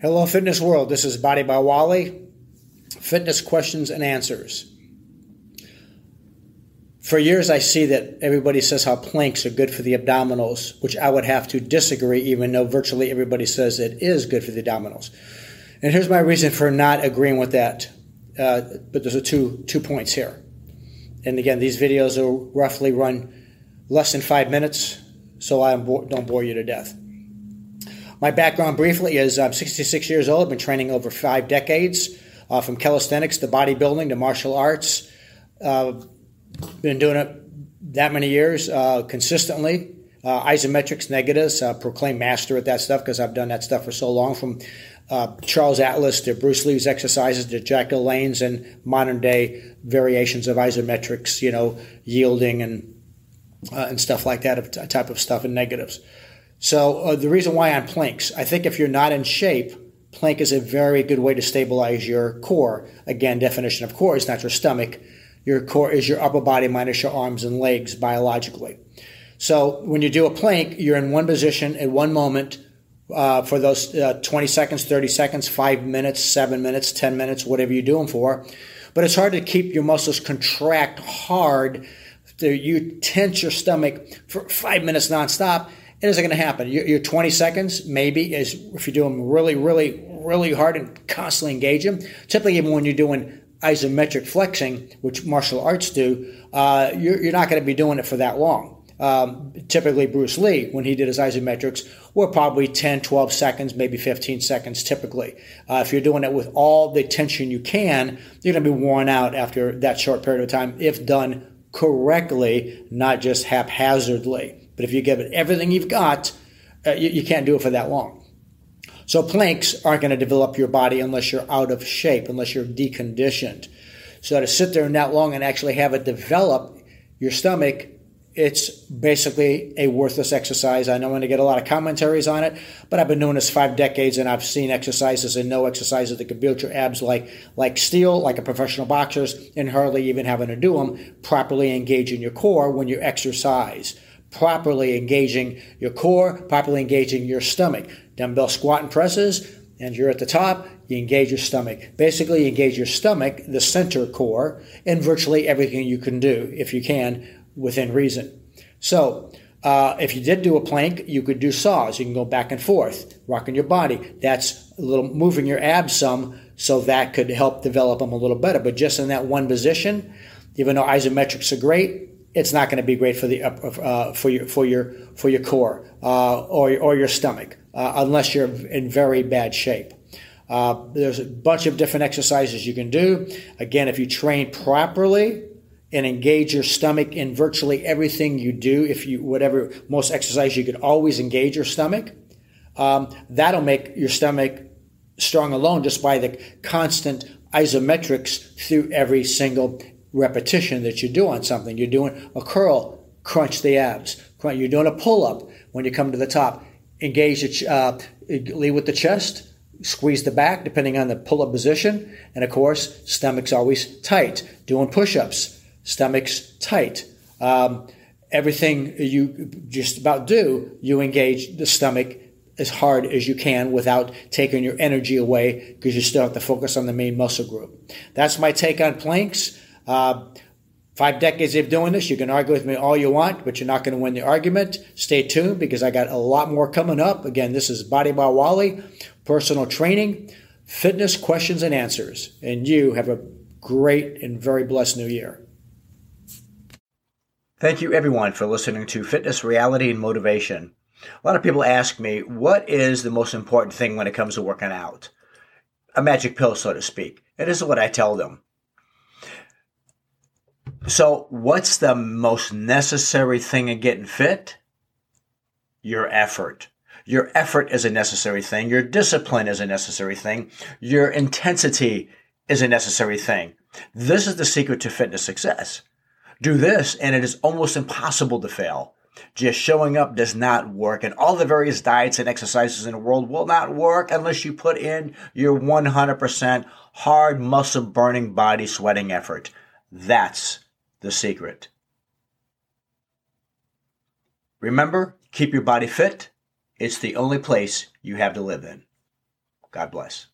Hello, fitness world. This is Body by Wally. Fitness questions and answers. For years, I see that everybody says how planks are good for the abdominals, which I would have to disagree, even though virtually everybody says it is good for the abdominals. And here's my reason for not agreeing with that. Uh, but there's a two two points here. And again, these videos will roughly run less than five minutes, so I don't bore you to death. My background briefly is I'm 66 years old. I've been training over five decades, uh, from calisthenics to bodybuilding to martial arts. Uh, been doing it that many years uh, consistently. Uh, isometrics, negatives, uh, proclaim master at that stuff because I've done that stuff for so long. From uh, Charles Atlas to Bruce Lee's exercises to Jack LaLanne's and modern day variations of isometrics, you know, yielding and and stuff like that, type of stuff, and negatives. So uh, the reason why I'm planks, I think if you're not in shape, plank is a very good way to stabilize your core. Again, definition of core is not your stomach. Your core is your upper body minus your arms and legs biologically. So when you do a plank, you're in one position at one moment uh, for those uh, 20 seconds, 30 seconds, five minutes, seven minutes, 10 minutes, whatever you do them for. But it's hard to keep your muscles contract hard. You tense your stomach for five minutes nonstop it isn't going to happen. Your, your 20 seconds, maybe, is if you do them really, really, really hard and constantly engage them. Typically, even when you're doing isometric flexing, which martial arts do, uh, you're, you're, not going to be doing it for that long. Um, typically, Bruce Lee, when he did his isometrics, were probably 10, 12 seconds, maybe 15 seconds typically. Uh, if you're doing it with all the tension you can, you're going to be worn out after that short period of time if done correctly, not just haphazardly. But if you give it everything you've got, uh, you, you can't do it for that long. So planks aren't going to develop your body unless you're out of shape, unless you're deconditioned. So to sit there that long and actually have it develop your stomach, it's basically a worthless exercise. I know I'm going to get a lot of commentaries on it, but I've been doing this five decades and I've seen exercises and no exercises that can build your abs like like steel, like a professional boxer's, and hardly even having to do them properly engaging your core when you exercise properly engaging your core, properly engaging your stomach. Dumbbell squat and presses, and you're at the top, you engage your stomach. Basically, you engage your stomach, the center core, in virtually everything you can do, if you can, within reason. So, uh, if you did do a plank, you could do saws. You can go back and forth, rocking your body. That's a little moving your abs some, so that could help develop them a little better. But just in that one position, even though isometrics are great, it's not going to be great for the uh, for your for your for your core uh, or or your stomach uh, unless you're in very bad shape. Uh, there's a bunch of different exercises you can do. Again, if you train properly and engage your stomach in virtually everything you do, if you whatever most exercise you could always engage your stomach, um, that'll make your stomach strong alone just by the constant isometrics through every single repetition that you do on something. You're doing a curl, crunch the abs. You're doing a pull up when you come to the top. Engage the, uh, lead with the chest, squeeze the back depending on the pull up position. And of course, stomach's always tight. Doing push ups, stomach's tight. Um, everything you just about do, you engage the stomach as hard as you can without taking your energy away because you still have to focus on the main muscle group. That's my take on planks. Uh, five decades of doing this. You can argue with me all you want, but you're not going to win the argument. Stay tuned because I got a lot more coming up. Again, this is Body by Wally, personal training, fitness questions and answers. And you have a great and very blessed new year. Thank you, everyone, for listening to Fitness, Reality, and Motivation. A lot of people ask me, what is the most important thing when it comes to working out? A magic pill, so to speak. And this is what I tell them so, what's the most necessary thing in getting fit? Your effort. Your effort is a necessary thing. Your discipline is a necessary thing. Your intensity is a necessary thing. This is the secret to fitness success. Do this and it is almost impossible to fail. Just showing up does not work and all the various diets and exercises in the world will not work unless you put in your 100% hard muscle burning body sweating effort. That's the secret. Remember, keep your body fit. It's the only place you have to live in. God bless.